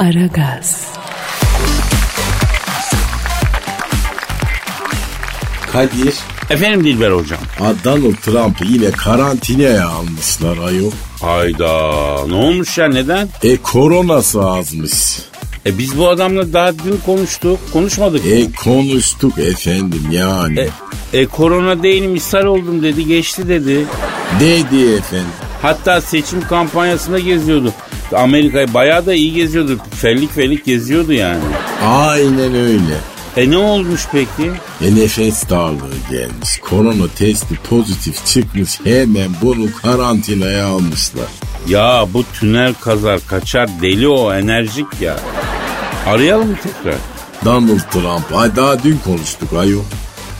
Aragaz, Kadir, Efendim Dilber hocam. ha Donald Trump'ı yine karantinaya almışlar ayol. Hayda ne olmuş ya neden? E koronası azmış. E biz bu adamla daha dün konuştuk. Konuşmadık. mı? E konuştuk efendim yani. E, e korona değilim ishal oldum dedi geçti dedi. Dedi efendim. Hatta seçim kampanyasında geziyordu. Amerika'yı bayağı da iyi geziyordu. Fellik fellik geziyordu yani. Aynen öyle. E ne olmuş peki? E nefes darlığı gelmiş. Korona testi pozitif çıkmış. Hemen bunu karantinaya almışlar. Ya bu tünel kazar kaçar deli o enerjik ya. Arayalım mı tekrar? Donald Trump. Ay daha dün konuştuk ayol.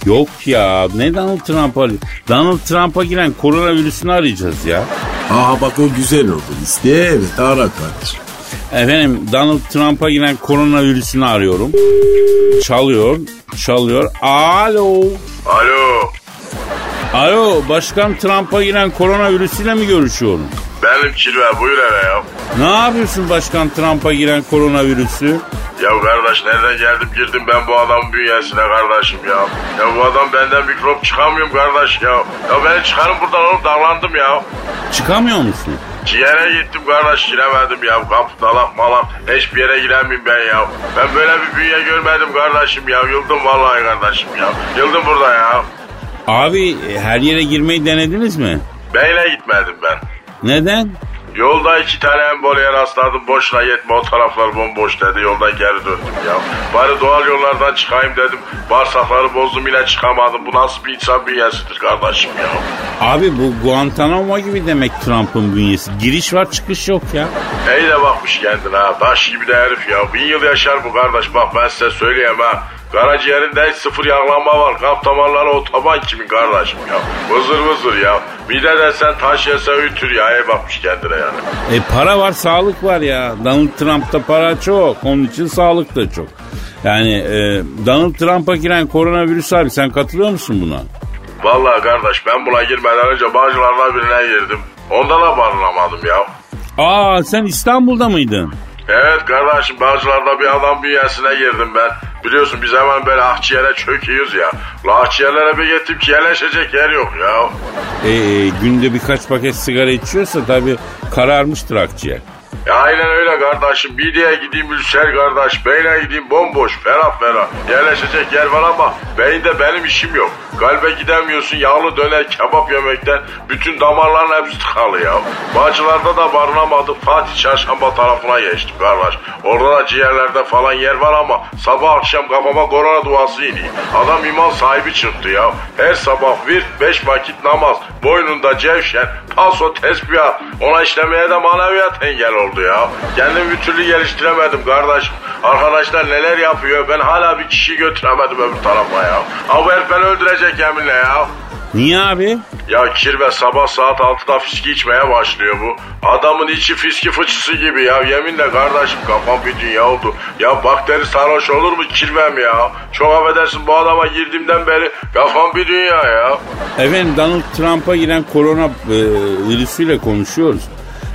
Yok ya ne Donald Trump'a Donald Trump'a giren koronavirüsünü arayacağız ya. Aa bak o güzel oldu liste. Evet ara Kadir. Efendim Donald Trump'a giren koronavirüsünü arıyorum. Çalıyor, çalıyor. Alo. Alo. Alo, Başkan Trump'a giren koronavirüsüyle mi görüşüyorum? Benim Kirve buyur hele ya. Ne yapıyorsun Başkan Trump'a giren koronavirüsü? Ya kardeş nereden geldim girdim ben bu adamın bünyesine kardeşim ya. Ya bu adam benden mikrop çıkamıyorum kardeş ya. Ya beni çıkarın buradan oğlum darlandım ya. Çıkamıyor musun? Ciğere gittim kardeş giremedim ya. Kapı dalak malak hiçbir yere giremeyim ben ya. Ben böyle bir bünye görmedim kardeşim ya. Yıldım vallahi kardeşim ya. Yıldım burada ya. Abi her yere girmeyi denediniz mi? Beyle gitmedim ben. Neden? Yolda iki tane emboliye rastladım boşuna yetme o taraflar bomboş dedi yoldan geri döndüm ya. Bari doğal yollardan çıkayım dedim bağırsakları bozdum yine çıkamadım bu nasıl bir insan bünyesidir kardeşim ya. Abi bu Guantanamo gibi demek Trump'ın bünyesi. Giriş var çıkış yok ya. De bakmış kendine ha taş gibi de herif ya bin yıl yaşar bu kardeş bak ben size söyleyeyim ha. Karaciğerinde sıfır yağlanma var. Kalp damarları otoban kimin kardeşim ya. Vızır vızır ya. Bir de desen taş yese ütür ya. İyi bakmış kendine yani. E para var sağlık var ya. Donald Trump'ta para çok. Onun için sağlık da çok. Yani e, Donald Trump'a giren koronavirüs abi sen katılıyor musun buna? Vallahi kardeş ben buna girmeden önce bağcılardan birine girdim. Onda da barınamadım ya. Aa sen İstanbul'da mıydın? Evet kardeşim Bağcılar'da bir adam bünyesine girdim ben. Biliyorsun biz hemen böyle akciğere çöküyoruz ya. La akciğerlere bir gittim ki yerleşecek yer yok ya. E, e, günde birkaç paket sigara içiyorsa tabii kararmıştır akciğer. Ya aynen öyle kardeşim. Midyeye gideyim ülser kardeş. Beyne gideyim bomboş. Ferah ferah. Yerleşecek yer var ama beyinde benim işim yok. Kalbe gidemiyorsun yağlı döner kebap yemekten. Bütün damarların hepsi tıkalı ya. Bağcılarda da barınamadık. Fatih Çarşamba tarafına geçtim kardeş. Orada da ciğerlerde falan yer var ama sabah akşam kafama korona duası iniyor. Adam iman sahibi çıktı ya. Her sabah bir beş vakit namaz. Boynunda cevşen, paso, tesbihat. Ona işlemeye de maneviyat engel oldu ya. Kendimi bir türlü geliştiremedim kardeşim. Arkadaşlar neler yapıyor ben hala bir kişi götüremedim öbür tarafa ya. Ha bu herif beni öldürecek yeminle ya. Niye abi? Ya kirve sabah saat 6'da fiski içmeye başlıyor bu. Adamın içi fiski fıçısı gibi ya. Yeminle kardeşim kafam bir dünya oldu. Ya bakteri sarhoş olur mu kirvem ya? Çok affedersin bu adama girdiğimden beri kafam bir dünya ya. Efendim Donald Trump'a giren korona e, virüsüyle konuşuyoruz.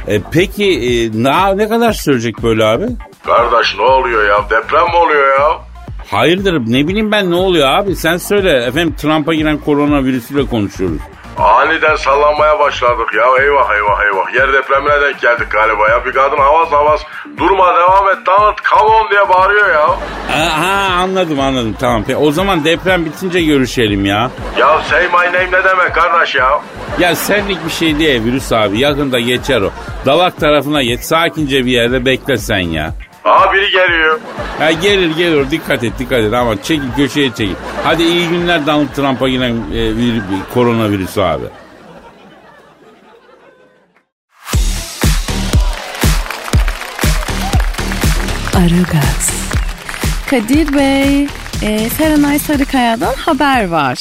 E, peki e, ne, ne kadar sürecek böyle abi? Kardeş ne oluyor ya? Deprem mi oluyor ya? Hayırdır ne bileyim ben ne oluyor abi sen söyle. Efendim Trump'a giren koronavirüsüyle konuşuyoruz. Aniden sallanmaya başladık ya eyvah eyvah eyvah. Yer depremine denk geldik galiba ya. Bir kadın havas havas durma devam et Donald come on diye bağırıyor ya. Aha anladım anladım tamam. Pe- O zaman deprem bitince görüşelim ya. Ya say my name ne demek kardeş ya? Ya senlik bir şey değil virüs abi yakında geçer o. Dalak tarafına geç sakince bir yerde bekle sen ya. Aa biri geliyor. Ya gelir gelir dikkat et dikkat et ama çekil köşeye çekil. Hadi iyi günler Donald Trump'a giren e, vir, koronavirüsü abi. Aragaz, Kadir Bey, e, Serenay Sarıkaya'dan haber var.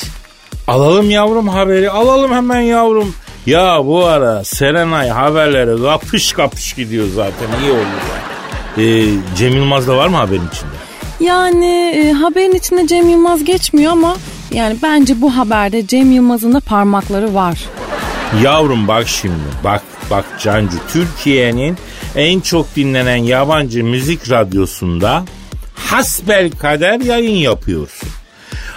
Alalım yavrum haberi alalım hemen yavrum. Ya bu ara Serenay haberleri kapış kapış gidiyor zaten iyi olur ya. Ee, Cem Yılmaz da var mı haberin içinde? Yani e, haberin içinde Cem Yılmaz geçmiyor ama yani bence bu haberde Cem Yılmaz'ın da parmakları var. Yavrum bak şimdi bak bak Cancu Türkiye'nin en çok dinlenen yabancı müzik radyosunda hasbel kader yayın yapıyorsun.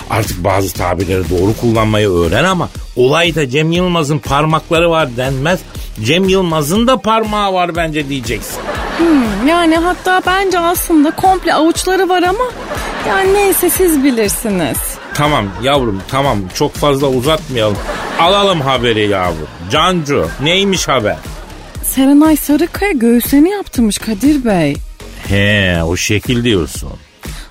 Artık bazı tabirleri doğru kullanmayı öğren ama olayda Cem Yılmaz'ın parmakları var denmez. Cem Yılmaz'ın da parmağı var bence diyeceksin. Yani hatta bence aslında komple avuçları var ama yani neyse siz bilirsiniz. Tamam yavrum tamam çok fazla uzatmayalım. Alalım haberi yavrum. Cancu neymiş haber? Serenay Sarıkaya göğüslerini yaptırmış Kadir Bey. He o şekil diyorsun.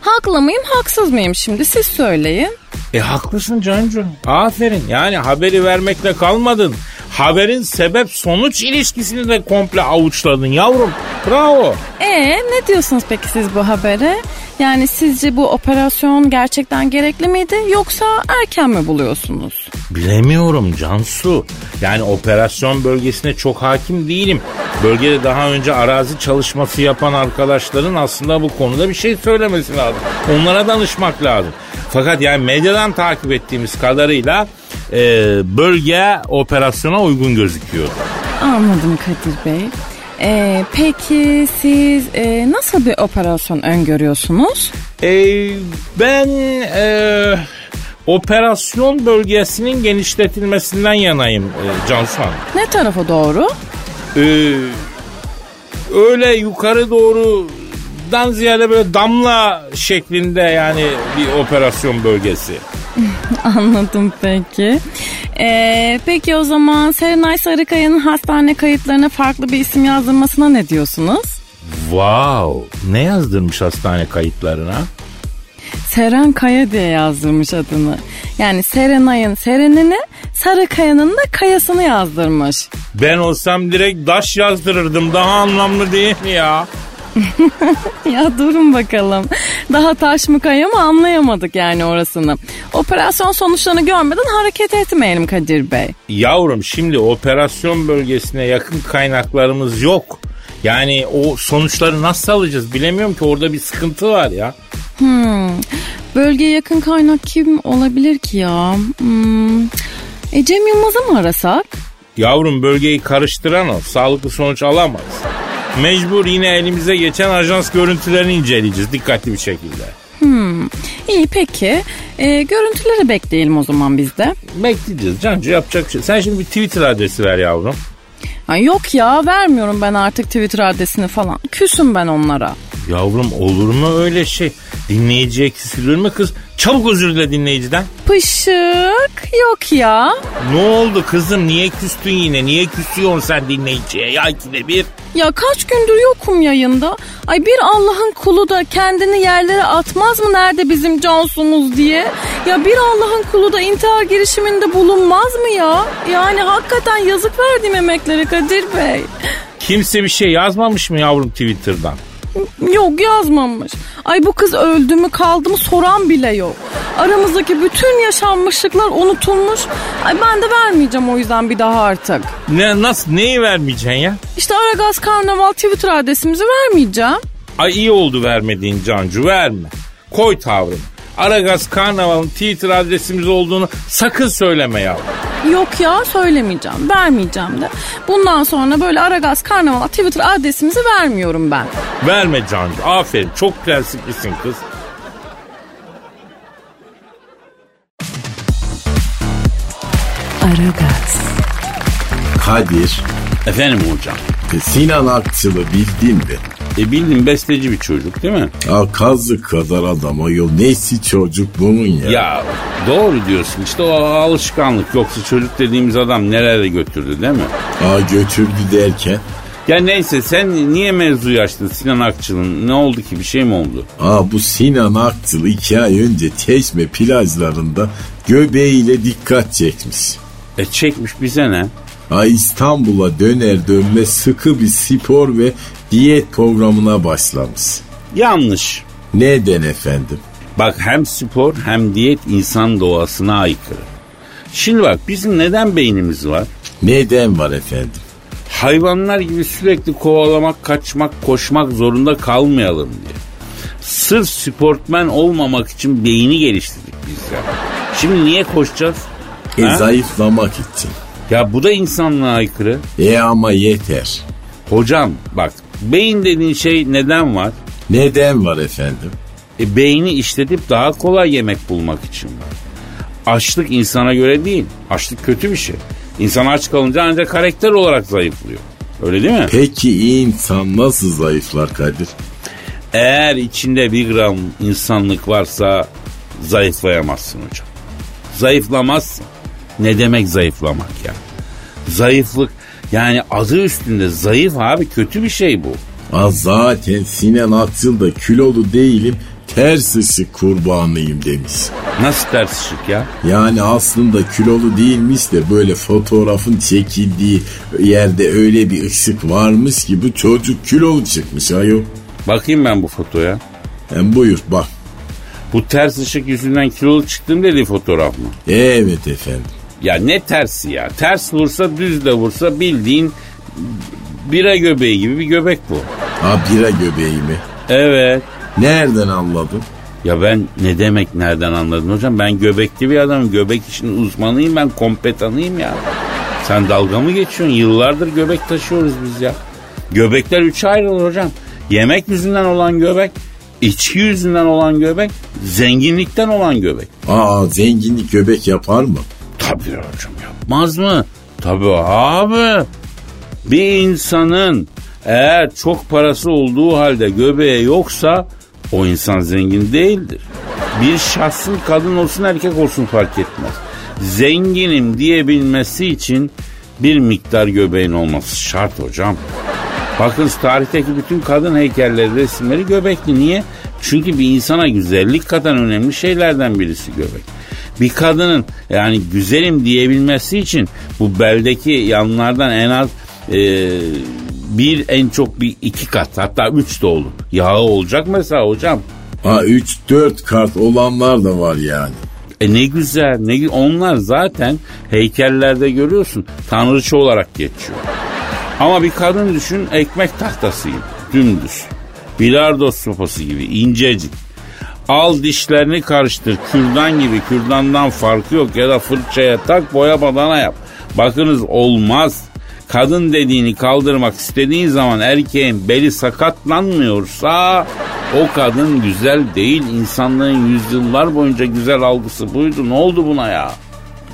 Haklı mıyım haksız mıyım şimdi siz söyleyin. E haklısın Cancu. Aferin. Yani haberi vermekle kalmadın. Haberin sebep sonuç ilişkisini de komple avuçladın yavrum. Bravo. E ne diyorsunuz peki siz bu habere? Yani sizce bu operasyon gerçekten gerekli miydi yoksa erken mi buluyorsunuz? Bilemiyorum Cansu. Yani operasyon bölgesine çok hakim değilim. Bölgede daha önce arazi çalışması yapan arkadaşların aslında bu konuda bir şey söylemesi lazım. Onlara danışmak lazım. Fakat yani medyadan takip ettiğimiz kadarıyla e, bölge operasyona uygun gözüküyor. Anladım Kadir Bey. E, peki siz e, nasıl bir operasyon öngörüyorsunuz? E, ben e, operasyon bölgesinin genişletilmesinden yanayım e, Cansu Hanım. Ne tarafa doğru? Ee, öyle yukarı doğru dan ziyade böyle damla şeklinde yani bir operasyon bölgesi. Anladım peki. Ee, peki o zaman Serenay Sarıkaya'nın hastane kayıtlarına farklı bir isim yazdırmasına ne diyorsunuz? Wow. Ne yazdırmış hastane kayıtlarına? Seren Kaya diye yazdırmış adını. Yani Serenay'ın Seren'ini Sarıkaya'nın da Kaya'sını yazdırmış. Ben olsam direkt daş yazdırırdım. Daha anlamlı değil mi ya? Ya durun bakalım. Daha taş mı kaya mı anlayamadık yani orasını. Operasyon sonuçlarını görmeden hareket etmeyelim Kadir Bey. Yavrum şimdi operasyon bölgesine yakın kaynaklarımız yok. Yani o sonuçları nasıl alacağız bilemiyorum ki orada bir sıkıntı var ya. Hmm. Bölgeye yakın kaynak kim olabilir ki ya? Hmm. E Cem Yılmaz'ı mı arasak? Yavrum bölgeyi karıştıran o. Sağlıklı sonuç alamayız. Mecbur yine elimize geçen ajans görüntülerini inceleyeceğiz dikkatli bir şekilde. Hmm. İyi peki. E, görüntüleri bekleyelim o zaman biz de. Bekleyeceğiz Cancu yapacak şey. Sen şimdi bir Twitter adresi ver yavrum. Ay yok ya vermiyorum ben artık Twitter adresini falan. Küsüm ben onlara. Yavrum olur mu öyle şey? Dinleyiciye küsülür mü kız? Çabuk özür dile dinleyiciden. Pışık yok ya. Ne oldu kızım? Niye küstün yine? Niye küsüyorsun sen dinleyiciye? Ya ikide bir. Ya kaç gündür yokum yayında. Ay bir Allah'ın kulu da kendini yerlere atmaz mı nerede bizim Cansu'muz diye. Ya bir Allah'ın kulu da intihar girişiminde bulunmaz mı ya? Yani hakikaten yazık verdiğim emeklere Kadir Bey. Kimse bir şey yazmamış mı yavrum Twitter'dan? Yok yazmamış. Ay bu kız öldü mü kaldı mı soran bile yok. Aramızdaki bütün yaşanmışlıklar unutulmuş. Ay ben de vermeyeceğim o yüzden bir daha artık. Ne nasıl neyi vermeyeceksin ya? İşte Aragaz Karnaval Twitter adresimizi vermeyeceğim. Ay iyi oldu vermediğin Cancu verme. Koy tavrını. Aragaz Karnaval'ın Twitter adresimiz olduğunu sakın söyleme yavrum. Yok ya söylemeyeceğim. Vermeyeceğim de. Bundan sonra böyle Aragaz Karnaval Twitter adresimizi vermiyorum ben. Verme Cancu. Aferin. Çok prensiplisin kız. Aragaz, Kadir, Efendim hocam. Sinan Akçıl'ı bildin mi? E bildim besteci bir çocuk değil mi? Ya kazık kadar adama yol. Nesi çocuk bunun ya? Ya doğru diyorsun işte o alışkanlık yoksa çocuk dediğimiz adam nerelere götürdü değil mi? Aa götürdü derken. Ya neyse sen niye mevzuyu açtın Sinan Akçıl'ın ne oldu ki bir şey mi oldu? Aa bu Sinan Akçıl iki ay önce Çeşme plajlarında göbeğiyle dikkat çekmiş. E çekmiş bize ne? Aa İstanbul'a döner dönmez sıkı bir spor ve diyet programına başlamış. Yanlış. Neden efendim? Bak hem spor hem diyet insan doğasına aykırı. Şimdi bak bizim neden beynimiz var? Neden var efendim? Hayvanlar gibi sürekli kovalamak, kaçmak, koşmak zorunda kalmayalım diye. Sırf sportmen olmamak için beyni geliştirdik biz ya. Şimdi niye koşacağız? E Ha? zayıflamak için. Ya bu da insanlığa aykırı. E ama yeter. Hocam bak beyin dediğin şey neden var? Neden var efendim? E, beyni işletip daha kolay yemek bulmak için var. Açlık insana göre değil. Açlık kötü bir şey. İnsan aç kalınca ancak karakter olarak zayıflıyor. Öyle değil mi? Peki insan nasıl zayıflar Kadir? Eğer içinde bir gram insanlık varsa zayıflayamazsın hocam. Zayıflamazsın. Ne demek zayıflamak ya? Zayıflık yani adı üstünde zayıf abi kötü bir şey bu. Aa, zaten Sinan Akçıl da kilolu değilim ters ışık kurbanıyım demiş. Nasıl ters ışık ya? Yani aslında kilolu değilmiş de böyle fotoğrafın çekildiği yerde öyle bir ışık varmış ki bu çocuk kilolu çıkmış ayol. Bakayım ben bu fotoya. Hem buyur bak. Bu ters ışık yüzünden kilolu çıktım dediği fotoğraf mı? Evet efendim. Ya ne tersi ya? Ters vursa düz de vursa bildiğin bira göbeği gibi bir göbek bu. Ha bira göbeği mi? Evet. Nereden anladın? Ya ben ne demek nereden anladın hocam? Ben göbekli bir adamım. Göbek işinin uzmanıyım ben. Kompetanıyım ya. Sen dalga mı geçiyorsun? Yıllardır göbek taşıyoruz biz ya. Göbekler üçe ayrılır hocam. Yemek yüzünden olan göbek, içki yüzünden olan göbek, zenginlikten olan göbek. Aa zenginlik göbek yapar mı? Tabii hocam yapmaz mı? Tabii abi. Bir insanın eğer çok parası olduğu halde göbeği yoksa o insan zengin değildir. Bir şahsın kadın olsun erkek olsun fark etmez. Zenginim diyebilmesi için bir miktar göbeğin olması şart hocam. Bakın tarihteki bütün kadın heykelleri, resimleri göbekli. Niye? Çünkü bir insana güzellik katan önemli şeylerden birisi göbek. Bir kadının yani güzelim diyebilmesi için bu beldeki yanlardan en az e, bir en çok bir iki kat hatta üç de olur. Yağı olacak mesela hocam. Ha 3-4 kart olanlar da var yani. E ne güzel. Ne onlar zaten heykellerde görüyorsun tanrıçı olarak geçiyor. Ama bir kadın düşün ekmek tahtası gibi dümdüz. Bilardo sopası gibi incecik. Al dişlerini karıştır kürdan gibi kürdandan farkı yok ya da fırçaya tak boya badana yap. Bakınız olmaz. Kadın dediğini kaldırmak istediğin zaman erkeğin beli sakatlanmıyorsa o kadın güzel değil. İnsanlığın yüzyıllar boyunca güzel algısı buydu. Ne oldu buna ya?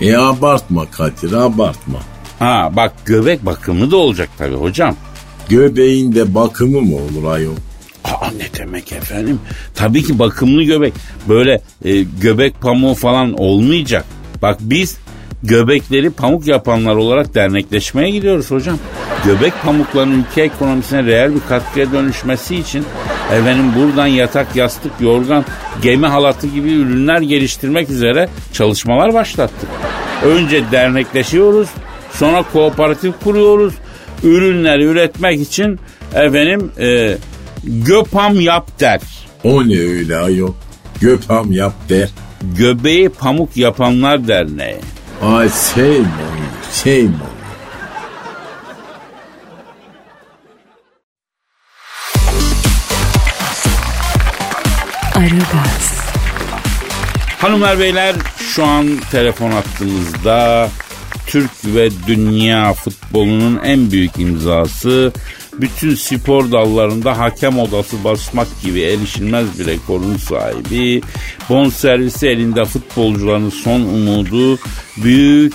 E abartma Kadir abartma. Ha bak göbek bakımı da olacak tabii hocam. Göbeğinde bakımı mı olur ayol? Aa ne demek efendim? Tabii ki bakımlı göbek. Böyle e, göbek pamuğu falan olmayacak. Bak biz göbekleri pamuk yapanlar olarak dernekleşmeye gidiyoruz hocam. Göbek pamuklarının ülke ekonomisine reel bir katkıya dönüşmesi için efendim buradan yatak, yastık, yorgan, gemi halatı gibi ürünler geliştirmek üzere çalışmalar başlattık. Önce dernekleşiyoruz, sonra kooperatif kuruyoruz. Ürünleri üretmek için efendim e, göpam yap der. O ne öyle ayol? Göpam yap der. Göbeği pamuk yapanlar derneği. Ay şey mi? Şey mi? Aragaz, Hanımlar beyler şu an telefon attığımızda Türk ve dünya futbolunun en büyük imzası bütün spor dallarında hakem odası basmak gibi erişilmez bir rekorun sahibi bonservisi elinde futbolcuların son umudu büyük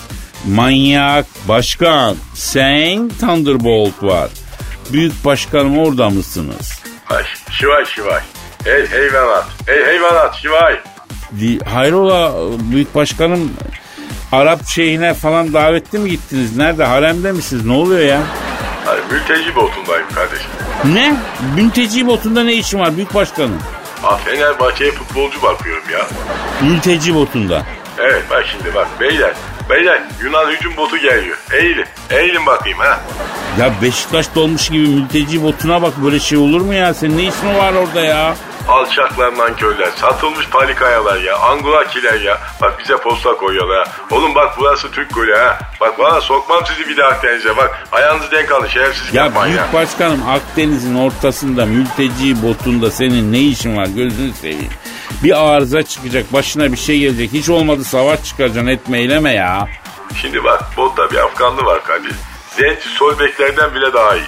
manyak başkan Sayın Thunderbolt var. Büyük başkanım orada mısınız? Ay, şivay şivay. Hey hayvanat. Hey hayvanat şivay. Hayrola büyük başkanım Arap şeyhine falan davetli mi gittiniz? Nerede? Haremde misiniz? Ne oluyor ya? Ay, mülteci botundayım kardeşim. Ne? Mülteci botunda ne işin var büyük başkanım? Ha Fenerbahçe'ye futbolcu bakıyorum ya. Mülteci botunda. Evet bak şimdi bak beyler. Beyler Yunan hücum botu geliyor. Eğilin. Eğilin bakayım ha. Ya Beşiktaş dolmuş gibi mülteci botuna bak böyle şey olur mu ya? Senin ne işin var orada ya? Alçaklar nankörler. Satılmış palikayalar ya. Angulakiler ya. Bak bize posta koyuyorlar ha. Oğlum bak burası Türk golü ha. Bak bana sokmam sizi bir de Akdeniz'e. Bak ayağınızı denk alın. Şerefsiz Ya yapmayın büyük ya. başkanım Akdeniz'in ortasında mülteci botunda senin ne işin var gözünü seveyim. Bir arıza çıkacak başına bir şey gelecek hiç olmadı savaş çıkaracaksın etme eyleme ya. Şimdi bak botta bir Afganlı var Kadir. Zenci sol beklerden bile daha iyi.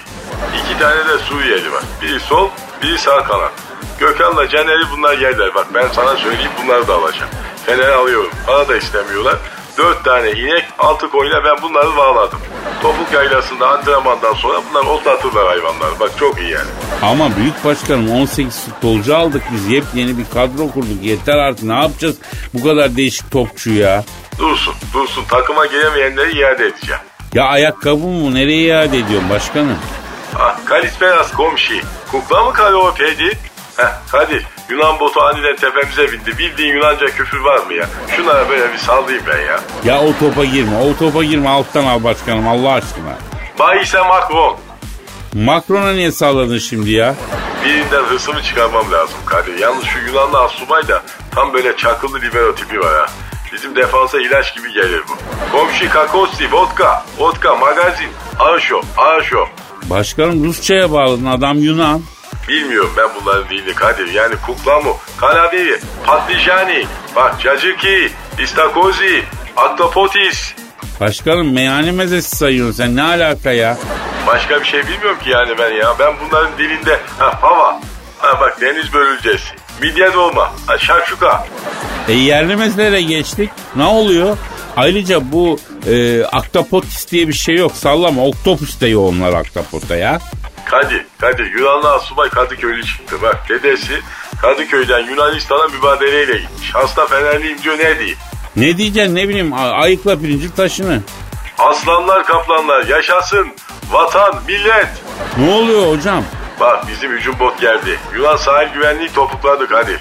İki tane de Suriyeli var. Biri sol, biri sağ kanat. Gökhan'la Caner'i bunlar yerler. Bak ben sana söyleyeyim bunları da alacağım. Fener'i alıyorum. Para da istemiyorlar. Dört tane inek, altı koyuna ben bunları bağladım. Topuk yaylasında antrenmandan sonra bunlar otlatırlar hayvanlar. Bak çok iyi yani. Ama büyük başkanım 18 futbolcu aldık biz. Yepyeni bir kadro kurduk. Yeter artık ne yapacağız bu kadar değişik topçu ya. Dursun, dursun. Takıma giremeyenleri iade edeceğim. Ya ayakkabı mı nereye iade ediyorsun başkanım? Ah, Kalisperas komşu. Kukla mı pedi? Heh, hadi Yunan botu aniden tepemize bindi. Bildiğin Yunanca küfür var mı ya? Şunlara böyle bir sallayayım ben ya. Ya o topa girme o topa girme alttan al başkanım Allah aşkına. Bayise Macron. Macron'a niye salladın şimdi ya? Birinden hırsımı çıkarmam lazım Kadir. Yalnız şu Yunanlı asubay da tam böyle çakıllı libero tipi var ha. Bizim defansa ilaç gibi gelir bu. Komşu kakosi, vodka, vodka, magazin, aşo, aşo. Başkanım Rusça'ya bağladın adam Yunan. Bilmiyorum ben bunların dilini Kadir. Yani kuklamu, kalaveri, patlıcani, bak cacıki, istakozi, aktopotis. Başkanım meyhane mezesi sayıyorsun sen ne alaka ya? Başka bir şey bilmiyorum ki yani ben ya. Ben bunların dilinde ha hava, ha bak deniz börülcesi, midye dolma, ha şakşuka. E yerli meselelere geçtik. Ne oluyor? Ayrıca bu e, aktapotis diye bir şey yok. Sallama. Oktopus da yoğunlar aktapota ya. Kadir, Kadir Yunanlı asubay Kadıköylü çıktı. Bak dedesi Kadıköy'den Yunanistan'a mübadeleyle gitmiş. Hasta Fenerliyim diyor ne diyeyim. Ne diyeceksin ne bileyim ayıkla pirinci taşını. Aslanlar kaplanlar yaşasın vatan millet. Ne oluyor hocam? Bak bizim hücum bot geldi. Yunan sahil güvenliği topukladı Kadir.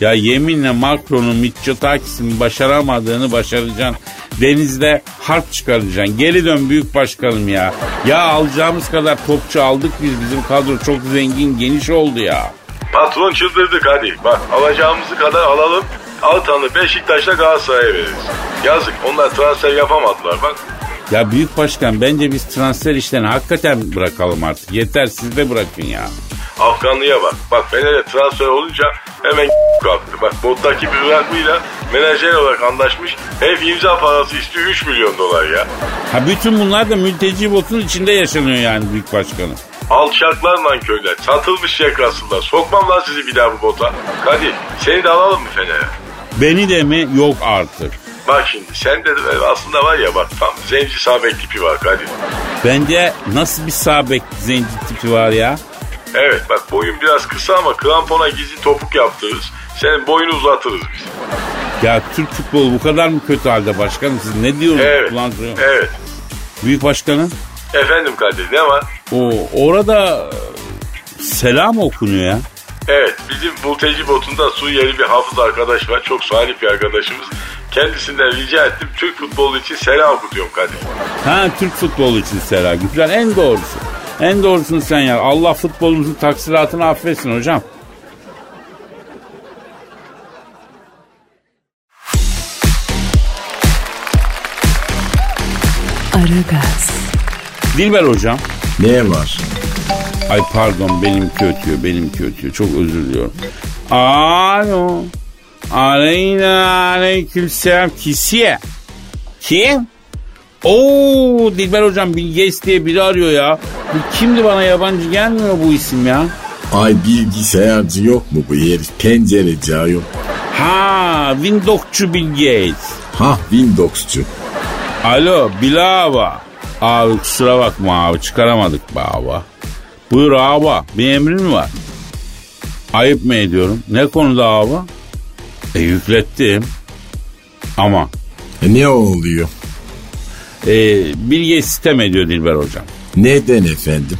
Ya yeminle Macron'un Mitsotakis'in başaramadığını başaracaksın. Denizde harp çıkaracaksın. Geri dön büyük başkanım ya. Ya alacağımız kadar topçu aldık biz. Bizim kadro çok zengin geniş oldu ya. Patron çıldırdı Kadir. Bak alacağımızı kadar alalım. Altan'ı Beşiktaş'la Galatasaray'a veririz. Yazık onlar transfer yapamadılar bak. Ya büyük başkan bence biz transfer işlerini hakikaten bırakalım artık. Yeter siz de bırakın ya. Afganlı'ya bak. Bak Fener'e transfer olunca hemen kalktı. Bak bottaki bir Iraklıyla menajer olarak anlaşmış. Herif imza parası istiyor 3 milyon dolar ya. Ha bütün bunlar da mülteci botun içinde yaşanıyor yani büyük başkanım. Alçaklar nankörler. Satılmış yakrasınlar. Sokmam lan sizi bir daha bu bota. Kadir seni de alalım mı Fener'e? Beni de mi? Yok artık. Bak şimdi sen de aslında var ya bak tam zenci sabek tipi var Kadir. Bence nasıl bir sağ bek zenci tipi var ya? Evet bak boyun biraz kısa ama krampona gizli topuk yaptırırız. Senin boyunu uzatırız biz. Ya Türk futbolu bu kadar mı kötü halde başkanım? Siz ne diyorsunuz? Evet. Ulan, Evet. Büyük başkanım. Efendim Kadir ne var? O orada e, selam okunuyor ya. Evet bizim mülteci botunda Suriyeli bir hafız arkadaş var. Çok salih bir arkadaşımız. Kendisinden rica ettim. Türk futbolu için selam okutuyorum Kadir. Ha Türk futbolu için selam. Güzel en doğrusu. En doğrusunu sen ya. Allah futbolumuzun taksiratını affetsin hocam. Aragaz, Dilber hocam. Ne var? Ay pardon benimki ötüyor benimki ötüyor. Çok özür diliyorum. Alo. Aleyna aleyküm selam. Kisiye. Kim? Oo Dilber hocam Bill Gates diye biri arıyor ya. Bu kimdi bana yabancı gelmiyor bu isim ya. Ay bilgisayarcı yok mu bu herif? Pencereci ayol. Ha Windows'cu Bill Gates. Hah Windows'cu. Alo Bilal Abi kusura bakma abi çıkaramadık be abi. Buyur abi bir emrin mi var? Ayıp mı ediyorum? Ne konuda abi? E yüklettim. Ama E, ne oluyor? E, bilgi sistem ediyor Dilber hocam. Neden efendim?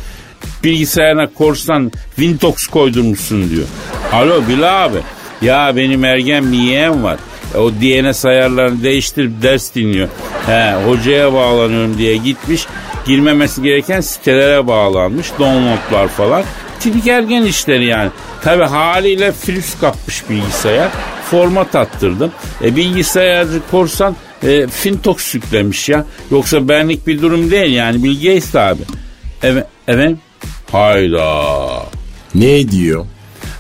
Bilgisayarına korsan Windows koydurmuşsun diyor. Alo Bilal abi. Ya benim ergen bir yeğen var. E, O DNS ayarlarını değiştirip ders dinliyor. He, hocaya bağlanıyorum diye gitmiş. Girmemesi gereken sitelere bağlanmış. Downloadlar falan. Tipik ergen işleri yani. Tabi haliyle flüs kapmış bilgisayar. Format attırdım. E, bilgisayarcı korsan e, Fintox yüklemiş ya. Yoksa benlik bir durum değil yani. Bill Gates abi. Evet, evet. Hayda. Ne diyor?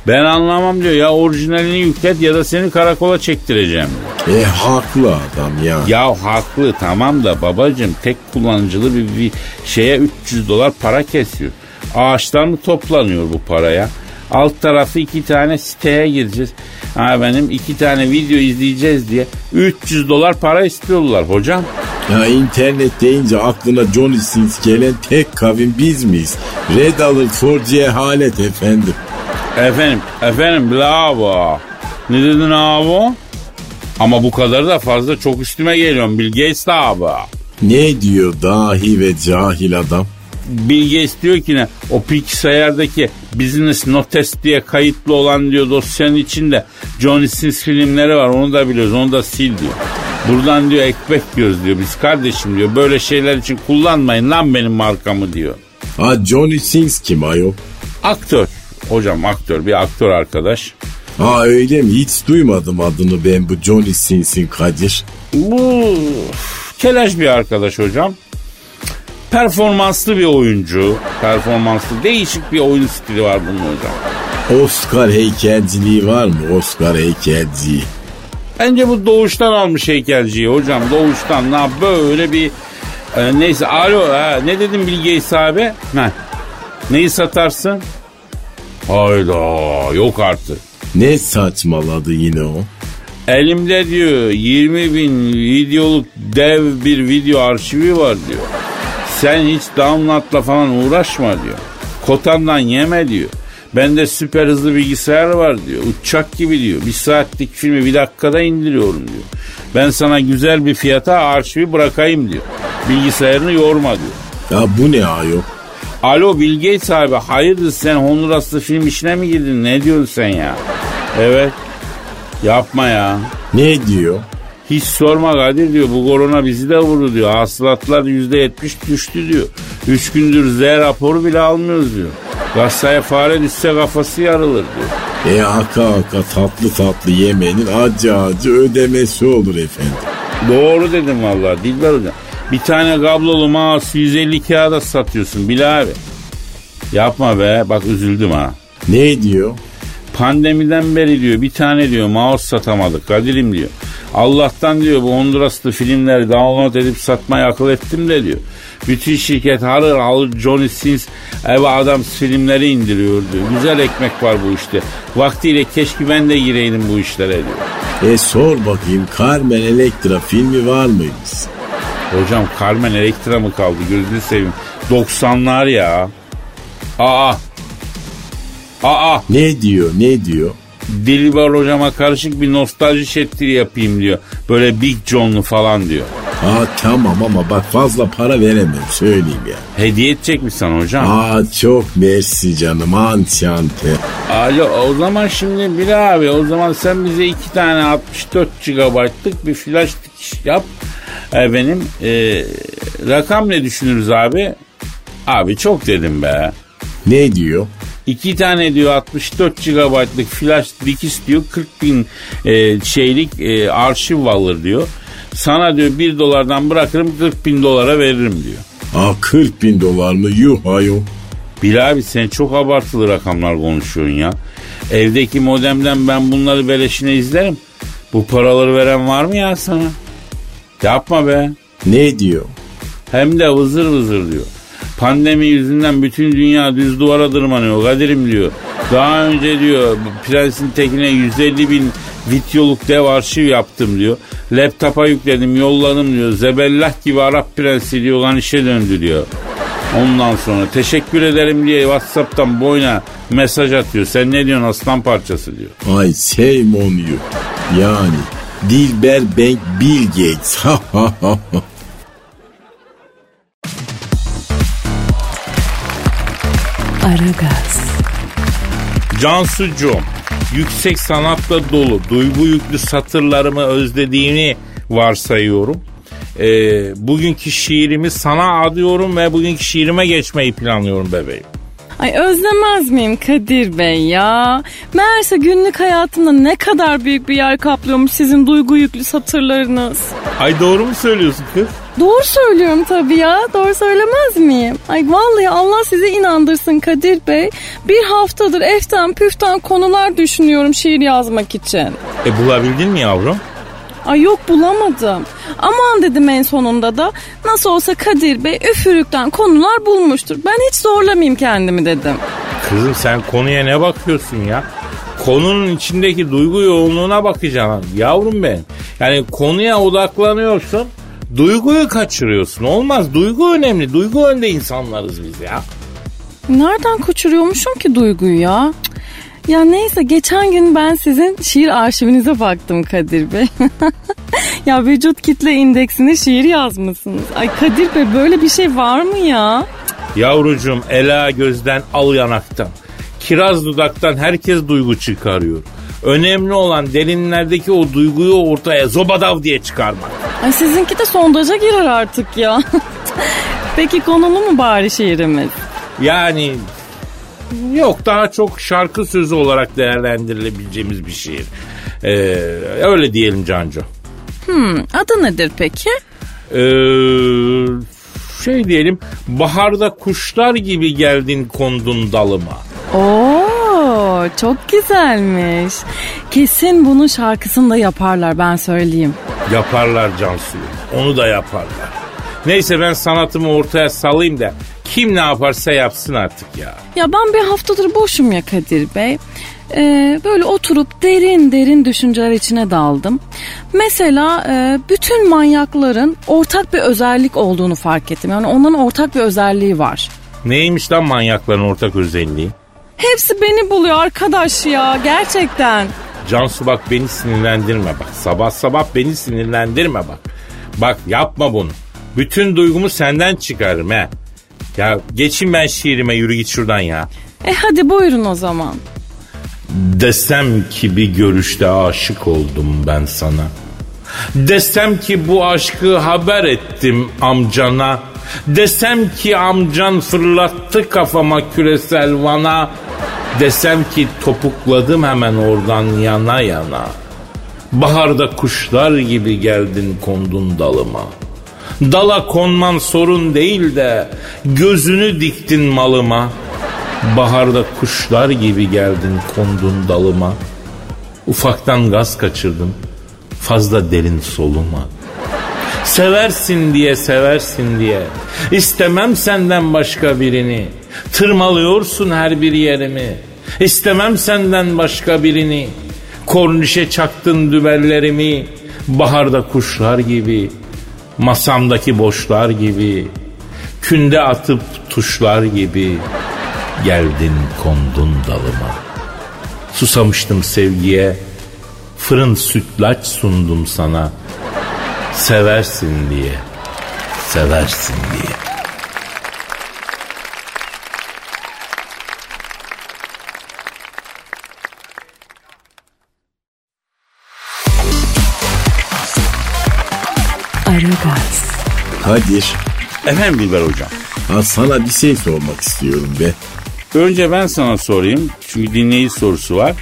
Ben anlamam diyor ya orijinalini yüklet ya da seni karakola çektireceğim. E haklı adam ya. Ya haklı tamam da babacım tek kullanıcılı bir, bir şeye 300 dolar para kesiyor. Ağaçtan mı toplanıyor bu paraya? Alt tarafı iki tane siteye gireceğiz. Ha benim iki tane video izleyeceğiz diye 300 dolar para istiyorlar hocam. Ya internet deyince aklına Johnny Sins gelen tek kavim biz miyiz? Red alert for cehalet efendim. Efendim, efendim bravo. Ne dedin abi? Ama bu kadar da fazla çok üstüme geliyorum Bill Gates abi. Ne diyor dahi ve cahil adam? Bill Gates diyor ki ne? O bilgisayardaki Business Notes diye kayıtlı olan diyor dosyanın içinde Johnny Sins filmleri var onu da biliyoruz onu da sil diyor. Buradan diyor ekmek yiyoruz diyor biz kardeşim diyor böyle şeyler için kullanmayın lan benim markamı diyor. Ha Johnny Sins kim ayol? Aktör hocam aktör bir aktör arkadaş. Ha öyle mi? Hiç duymadım adını ben bu Johnny Sins'in Kadir. Bu keleş bir arkadaş hocam. Performanslı bir oyuncu. Performanslı değişik bir oyun stili var bunun hocam. Oscar heykelciliği var mı? Oscar heykelciliği. Bence bu doğuştan almış heykelciyi hocam. Doğuştan na böyle bir e, neyse alo ha, ne dedim Bill Gates abi? Ha. Neyi satarsın? Hayda yok artık. Ne saçmaladı yine o? Elimde diyor 20 bin videoluk dev bir video arşivi var diyor. Sen hiç downloadla falan uğraşma diyor. Kotandan yeme diyor. Bende süper hızlı bilgisayar var diyor. Uçak gibi diyor. Bir saatlik filmi bir dakikada indiriyorum diyor. Ben sana güzel bir fiyata arşivi bırakayım diyor. Bilgisayarını yorma diyor. Ya bu ne ayol? Alo Bill Gates abi hayırdır sen Honduraslı film işine mi girdin? Ne diyorsun sen ya? Evet. Yapma ya. Ne diyor? Hiç sorma Kadir diyor bu korona bizi de vurdu diyor. Hasılatlar %70 düştü diyor. Üç gündür Z raporu bile almıyoruz diyor. Gazeteye fare düşse kafası yarılır diyor. E aka aka tatlı tatlı yemenin acı acı ödemesi olur efendim. Doğru dedim vallahi Dilber hocam. Bir tane kablolu mouse 150 kağıda satıyorsun Bilal abi. Yapma be bak üzüldüm ha. Ne diyor? Pandemiden beri diyor bir tane diyor mouse satamadık Kadir'im diyor. Allah'tan diyor bu Honduraslı filmleri download edip satmayı akıl ettim de diyor. Bütün şirket harır alır Johnny Sins eve adam filmleri indiriyor diyor. Güzel ekmek var bu işte. Vaktiyle keşke ben de gireydim bu işlere diyor. E sor bakayım Carmen Electra filmi var mıymış? Hocam Carmen Electra mı kaldı gözünü seveyim. 90'lar ya. Aa. Aa. Ne diyor ne diyor? Dilber hocama karışık bir nostalji şettiri yapayım diyor. Böyle Big John'lu falan diyor. Aa tamam ama bak fazla para veremem söyleyeyim ya. Hediye edecek misin hocam? Aa çok mersi canım ançante. Alo o zaman şimdi bir abi o zaman sen bize iki tane 64 GB'lık bir flash dikiş yap. Efendim e, rakam ne düşünürüz abi? Abi çok dedim be. Ne diyor? İki tane diyor 64 GB'lık flash dikiş diyor 40 bin e, şeylik e, arşiv alır diyor. Sana diyor 1 dolardan bırakırım 40 bin dolara veririm diyor. Aa 40 bin dolar mı? Yuh ayol. Bilal abi sen çok abartılı rakamlar konuşuyorsun ya. Evdeki modemden ben bunları beleşine izlerim. Bu paraları veren var mı ya sana? Yapma be. Ne diyor? Hem de vızır vızır diyor. Pandemi yüzünden bütün dünya düz duvara tırmanıyor Kadir'im diyor. Daha önce diyor Prensin Tekin'e 150 bin videoluk dev arşiv yaptım diyor. Laptopa yükledim yolladım diyor. Zebellah gibi Arap prensi diyor lan işe döndü diyor. Ondan sonra teşekkür ederim diye Whatsapp'tan boyuna mesaj atıyor. Sen ne diyorsun aslan parçası diyor. Ay shame on you. Yani Dilber Bank Bill Gates. Aragaz, Cansucuğum yüksek sanatla dolu duygu yüklü satırlarımı özlediğini varsayıyorum. Ee, bugünkü şiirimi sana adıyorum ve bugünkü şiirime geçmeyi planlıyorum bebeğim. Ay özlemez miyim Kadir Bey ya? Meğerse günlük hayatımda ne kadar büyük bir yer kaplıyormuş sizin duygu yüklü satırlarınız. Ay doğru mu söylüyorsun kız? Doğru söylüyorum tabii ya. Doğru söylemez miyim? Ay vallahi Allah sizi inandırsın Kadir Bey. Bir haftadır eften püften konular düşünüyorum şiir yazmak için. E bulabildin mi yavrum? Ay yok bulamadım. Aman dedim en sonunda da nasıl olsa Kadir Bey üfürükten konular bulmuştur. Ben hiç zorlamayayım kendimi dedim. Kızım sen konuya ne bakıyorsun ya? Konunun içindeki duygu yoğunluğuna bakacaksın yavrum benim. Yani konuya odaklanıyorsun. Duyguyu kaçırıyorsun. Olmaz. Duygu önemli. Duygu önde insanlarız biz ya. Nereden kaçırıyormuşum ki duyguyu ya? Cık. Ya neyse geçen gün ben sizin şiir arşivinize baktım Kadir Bey. ya vücut kitle indeksine şiir yazmışsınız. Ay Kadir Bey böyle bir şey var mı ya? Yavrucuğum ela gözden al yanaktan. Kiraz dudaktan herkes duygu çıkarıyor. Önemli olan derinlerdeki o duyguyu ortaya zobadav diye çıkarmak. Ay sizinki de sondaja girer artık ya. Peki konulu mu bari şiirimiz? Yani yok daha çok şarkı sözü olarak değerlendirilebileceğimiz bir şiir. Ee, öyle diyelim Canco. Hmm, adı nedir peki? Ee, şey diyelim baharda kuşlar gibi geldin kondun dalıma. Oo, çok güzelmiş. Kesin bunun şarkısını da yaparlar ben söyleyeyim. Yaparlar Cansu. Onu da yaparlar. Neyse ben sanatımı ortaya salayım da kim ne yaparsa yapsın artık ya. Ya ben bir haftadır boşum ya Kadir Bey. Ee, böyle oturup derin derin düşünceler içine daldım. Mesela e, bütün manyakların ortak bir özellik olduğunu fark ettim. Yani onların ortak bir özelliği var. Neymiş lan manyakların ortak özelliği? Hepsi beni buluyor arkadaş ya gerçekten. Cansu bak beni sinirlendirme bak. Sabah sabah beni sinirlendirme bak. Bak yapma bunu. Bütün duygumu senden çıkarırım he. Ya geçin ben şiirime yürü git şuradan ya. E hadi buyurun o zaman. Desem ki bir görüşte aşık oldum ben sana. Desem ki bu aşkı haber ettim amcana. Desem ki amcan fırlattı kafama küresel vana. Desem ki topukladım hemen oradan yana yana. Baharda kuşlar gibi geldin kondun dalıma. Dala konman sorun değil de gözünü diktin malıma. Baharda kuşlar gibi geldin kondun dalıma. Ufaktan gaz kaçırdım fazla derin soluma. Seversin diye seversin diye istemem senden başka birini. Tırmalıyorsun her bir yerimi. İstemem senden başka birini. Kornişe çaktın dübellerimi. Baharda kuşlar gibi. Masamdaki boşlar gibi. Künde atıp tuşlar gibi. Geldin kondun dalıma. Susamıştım sevgiye. Fırın sütlaç sundum sana. Seversin diye. Seversin diye. Aragaz, Kadir, Efendim Dilber hocam. ha sana bir şey sormak istiyorum be. Önce ben sana sorayım. Çünkü dinleyici sorusu var.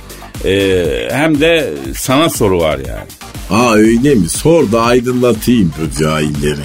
Ee, hem de sana soru var yani. Ha öyle mi? Sor da aydınlatayım bu cahilleri.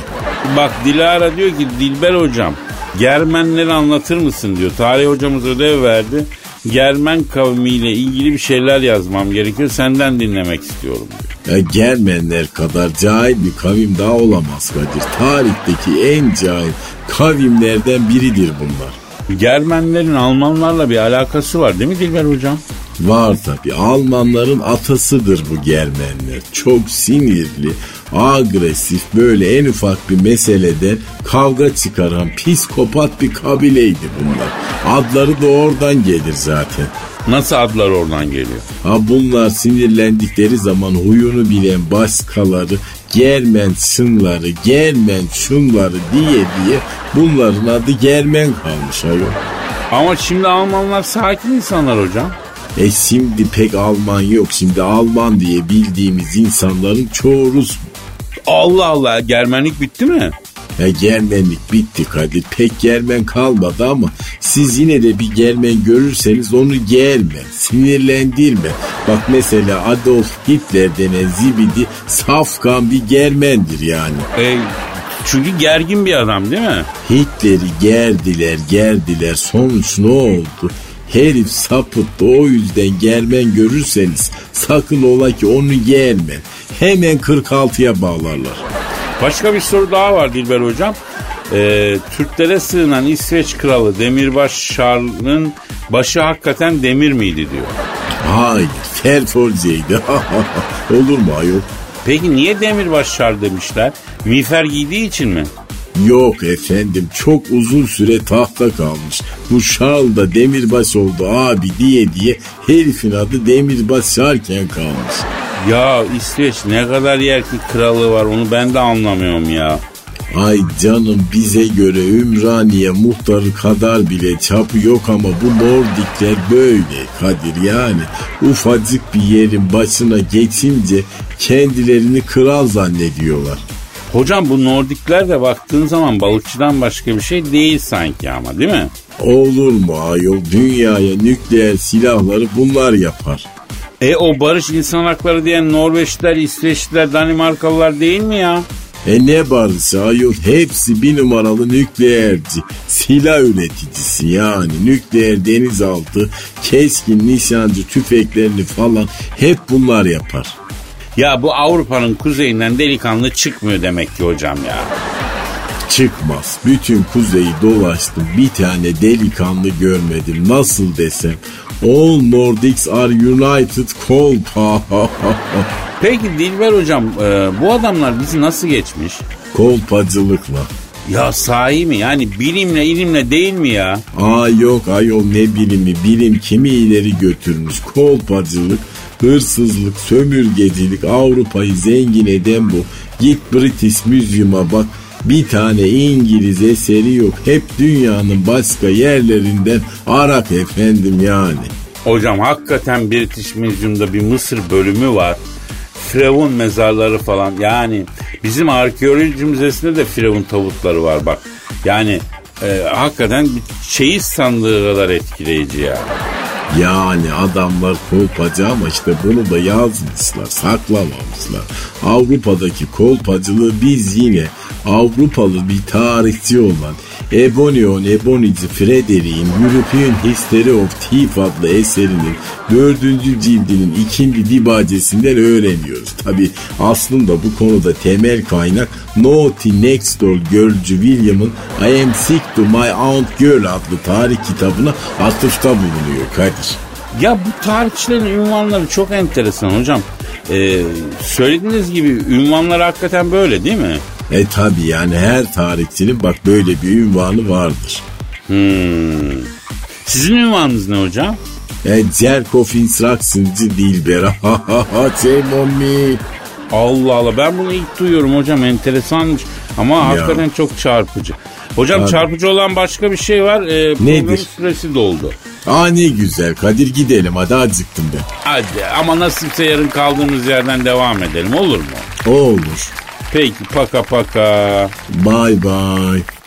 Bak Dilara diyor ki Dilber hocam Germenleri anlatır mısın diyor. Tarih hocamız ödev verdi. Germen kavmiyle ilgili bir şeyler yazmam gerekiyor. Senden dinlemek istiyorum diyor. Ya Germenler kadar cahil bir kavim daha olamaz Kadir. Tarihteki en cahil kavimlerden biridir bunlar. Germenlerin Almanlarla bir alakası var değil mi Dilber hocam? Var tabi Almanların atasıdır bu Germenler. Çok sinirli, agresif böyle en ufak bir meselede kavga çıkaran psikopat bir kabileydi bunlar. Adları da oradan gelir zaten. Nasıl adlar oradan geliyor? Ha bunlar sinirlendikleri zaman huyunu bilen başkaları Germen şınları, Germen şunları diye diye bunların adı Germen kalmış ayol. Ama şimdi Almanlar sakin insanlar hocam. E şimdi pek Alman yok. Şimdi Alman diye bildiğimiz insanların çoğu Rus. Allah Allah Germenlik bitti mi? Ya Germenlik bitti Kadir. Pek Germen kalmadı ama siz yine de bir Germen görürseniz onu germe, sinirlendirme. Bak mesela Adolf Hitler denen zibidi safkan bir Germendir yani. E, çünkü gergin bir adam değil mi? Hitler'i gerdiler gerdiler sonuç ne oldu? Herif sapıttı o yüzden germen görürseniz sakın ola ki onu germe. Hemen 46'ya bağlarlar. Başka bir soru daha var Dilber hocam. Ee, Türklere sığınan İsveç kralı Demirbaş Şarl'ın başı hakikaten demir miydi diyor. Hayır Ferforce'ydi. Olur mu ayol? Peki niye Demirbaş Şarl demişler? Miğfer giydiği için mi? Yok efendim çok uzun süre tahta kalmış. Bu Şarl da demirbaş oldu abi diye diye herifin adı demirbaş Şarken kalmış. Ya İsveç ne kadar yer ki kralı var onu ben de anlamıyorum ya. Ay canım bize göre Ümraniye muhtarı kadar bile çapı yok ama bu Nordikler böyle Kadir yani. Ufacık bir yerin başına geçince kendilerini kral zannediyorlar. Hocam bu Nordikler de baktığın zaman balıkçıdan başka bir şey değil sanki ama değil mi? Olur mu ayol dünyaya nükleer silahları bunlar yapar. E o barış insan hakları diyen Norveçliler, İsveçliler, Danimarkalılar değil mi ya? E ne barışı ayol hepsi bir numaralı nükleerci. Silah üreticisi yani nükleer denizaltı, keskin nişancı tüfeklerini falan hep bunlar yapar. Ya bu Avrupa'nın kuzeyinden delikanlı çıkmıyor demek ki hocam ya. Çıkmaz. Bütün kuzeyi dolaştım. Bir tane delikanlı görmedim. Nasıl desem. All Nordics are united kolpa. Peki Dilber hocam e, bu adamlar bizi nasıl geçmiş? Kolpacılıkla. Ya sahi mi? Yani bilimle ilimle değil mi ya? Aa yok ayol ne bilimi. Bilim kimi ileri götürmüş. Kolpacılık, hırsızlık, sömürgecilik Avrupa'yı zengin eden bu. Git British Museum'a bak. Bir tane İngiliz eseri yok. Hep dünyanın başka yerlerinden arak efendim yani. Hocam hakikaten British Museum'da bir Mısır bölümü var. Firavun mezarları falan yani bizim arkeoloji müzesinde de Firavun tabutları var bak. Yani e, hakikaten bir çeyiz sandığı kadar etkileyici ya. Yani adamlar kolpacı ama işte bunu da yazmışlar, saklamamışlar. Avrupa'daki kolpacılığı biz yine Avrupalı bir tarihçi olan Ebonion Ebonici Frederick'in European History of Thief adlı eserinin dördüncü cildinin ikinci dibacesinden öğreniyoruz. Tabi aslında bu konuda temel kaynak Naughty Next Door Girl'cü William'ın I Am Sick to My Aunt Girl adlı tarih kitabına atıfta bulunuyor Kadir. Ya bu tarihçilerin ünvanları çok enteresan hocam. Ee, söylediğiniz gibi ünvanlar hakikaten böyle değil mi? E tabi yani her tarihçinin bak böyle bir ünvanı vardır. Hmm. Sizin ünvanınız ne hocam? E Cerkov Instruction'cı Dilber. Shame on me. Allah Allah ben bunu ilk duyuyorum hocam enteresanmış ama hakikaten çok çarpıcı. Hocam Abi. çarpıcı olan başka bir şey var. Programın Nedir? süresi doldu. Aa ne güzel Kadir gidelim hadi acıktım ben. Hadi ama nasipse yarın kaldığımız yerden devam edelim olur mu? Olur. Peki paka paka. Bye bye.